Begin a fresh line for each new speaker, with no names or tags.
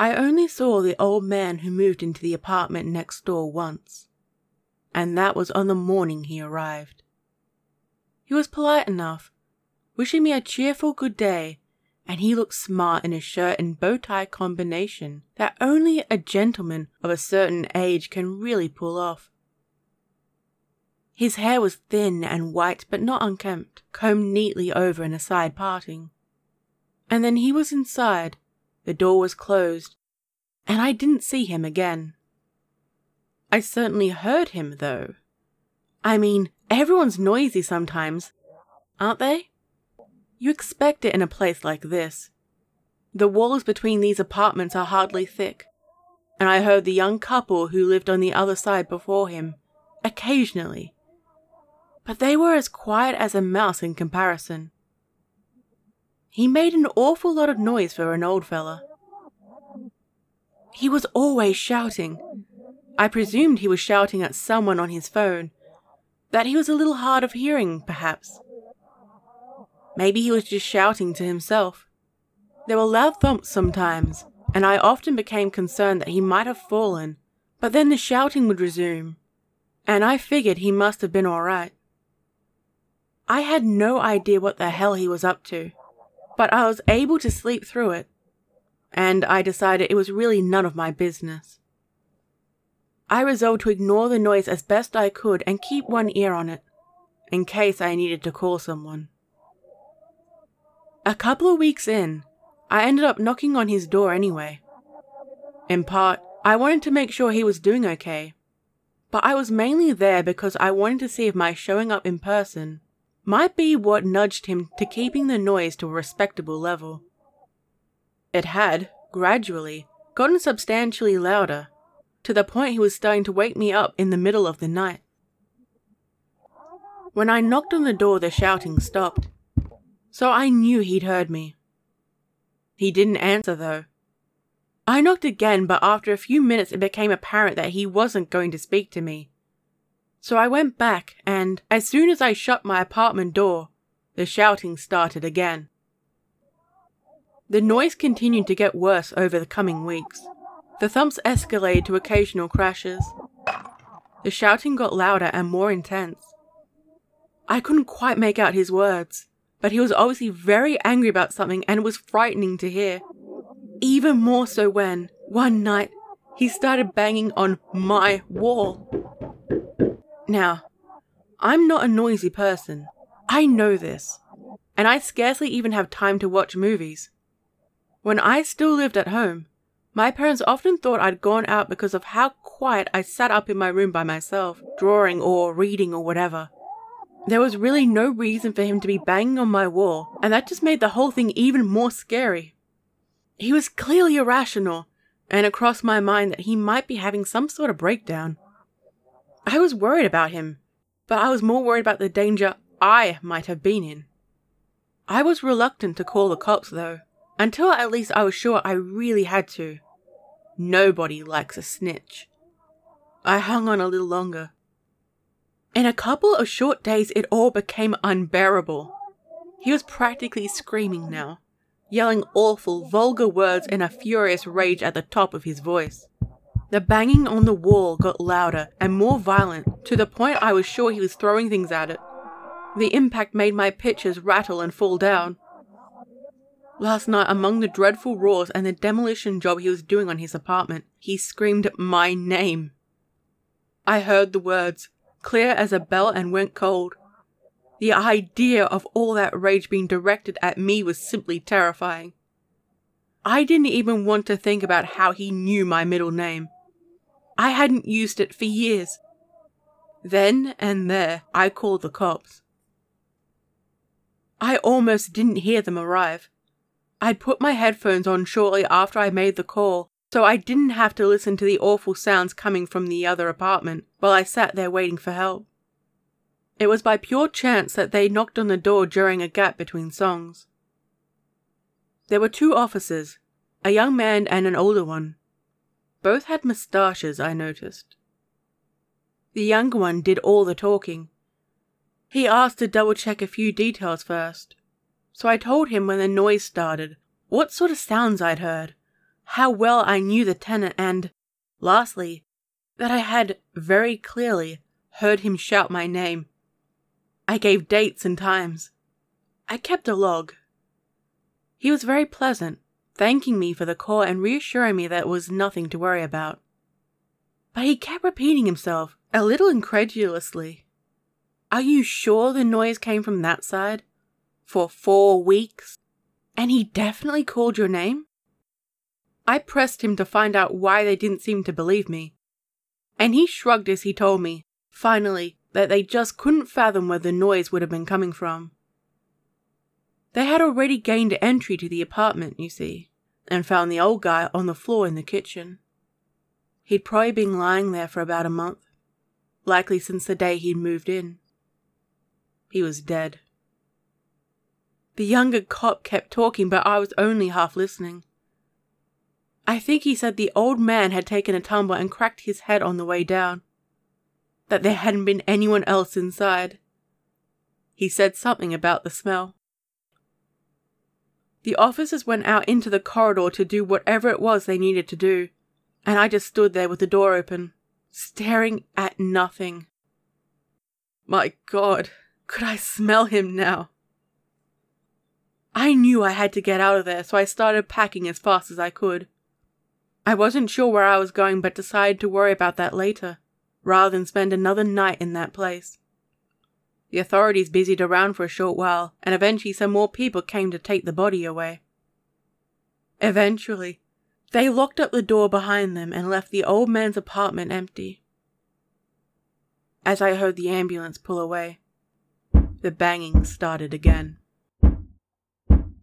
I only saw the old man who moved into the apartment next door once, and that was on the morning he arrived. He was polite enough, wishing me a cheerful good day, and he looked smart in a shirt and bow tie combination that only a gentleman of a certain age can really pull off. His hair was thin and white but not unkempt, combed neatly over in a side parting. And then he was inside, the door was closed, and I didn't see him again. I certainly heard him, though. I mean, everyone's noisy sometimes, aren't they? You expect it in a place like this. The walls between these apartments are hardly thick, and I heard the young couple who lived on the other side before him, occasionally, but they were as quiet as a mouse in comparison. He made an awful lot of noise for an old fella. He was always shouting. I presumed he was shouting at someone on his phone. That he was a little hard of hearing, perhaps. Maybe he was just shouting to himself. There were loud thumps sometimes, and I often became concerned that he might have fallen, but then the shouting would resume, and I figured he must have been alright. I had no idea what the hell he was up to, but I was able to sleep through it, and I decided it was really none of my business. I resolved to ignore the noise as best I could and keep one ear on it, in case I needed to call someone. A couple of weeks in, I ended up knocking on his door anyway. In part, I wanted to make sure he was doing okay, but I was mainly there because I wanted to see if my showing up in person might be what nudged him to keeping the noise to a respectable level. It had, gradually, gotten substantially louder, to the point he was starting to wake me up in the middle of the night. When I knocked on the door, the shouting stopped, so I knew he'd heard me. He didn't answer, though. I knocked again, but after a few minutes, it became apparent that he wasn't going to speak to me. So I went back, and as soon as I shut my apartment door, the shouting started again. The noise continued to get worse over the coming weeks. The thumps escalated to occasional crashes. The shouting got louder and more intense. I couldn't quite make out his words, but he was obviously very angry about something and it was frightening to hear. Even more so when, one night, he started banging on my wall. Now, I'm not a noisy person. I know this. And I scarcely even have time to watch movies. When I still lived at home, my parents often thought I'd gone out because of how quiet I sat up in my room by myself, drawing or reading or whatever. There was really no reason for him to be banging on my wall, and that just made the whole thing even more scary. He was clearly irrational, and it crossed my mind that he might be having some sort of breakdown. I was worried about him, but I was more worried about the danger I might have been in. I was reluctant to call the cops, though, until at least I was sure I really had to. Nobody likes a snitch. I hung on a little longer. In a couple of short days, it all became unbearable. He was practically screaming now, yelling awful, vulgar words in a furious rage at the top of his voice. The banging on the wall got louder and more violent to the point I was sure he was throwing things at it. The impact made my pictures rattle and fall down. Last night, among the dreadful roars and the demolition job he was doing on his apartment, he screamed my name. I heard the words, clear as a bell, and went cold. The idea of all that rage being directed at me was simply terrifying. I didn't even want to think about how he knew my middle name. I hadn't used it for years. Then and there, I called the cops. I almost didn't hear them arrive. I'd put my headphones on shortly after I made the call, so I didn't have to listen to the awful sounds coming from the other apartment while I sat there waiting for help. It was by pure chance that they knocked on the door during a gap between songs. There were two officers, a young man and an older one. Both had moustaches, I noticed. The younger one did all the talking. He asked to double check a few details first, so I told him when the noise started, what sort of sounds I'd heard, how well I knew the tenant, and, lastly, that I had very clearly heard him shout my name. I gave dates and times. I kept a log. He was very pleasant, thanking me for the call and reassuring me that it was nothing to worry about. But he kept repeating himself, a little incredulously. Are you sure the noise came from that side? For four weeks? And he definitely called your name? I pressed him to find out why they didn't seem to believe me. And he shrugged as he told me, finally, that they just couldn't fathom where the noise would have been coming from. They had already gained entry to the apartment, you see, and found the old guy on the floor in the kitchen. He'd probably been lying there for about a month, likely since the day he'd moved in. He was dead. The younger cop kept talking, but I was only half listening. I think he said the old man had taken a tumble and cracked his head on the way down. That there hadn't been anyone else inside. He said something about the smell. The officers went out into the corridor to do whatever it was they needed to do, and I just stood there with the door open, staring at nothing. My God, could I smell him now? I knew I had to get out of there, so I started packing as fast as I could. I wasn't sure where I was going, but decided to worry about that later, rather than spend another night in that place. The authorities busied around for a short while, and eventually some more people came to take the body away. Eventually, they locked up the door behind them and left the old man's apartment empty. As I heard the ambulance pull away, the banging started again.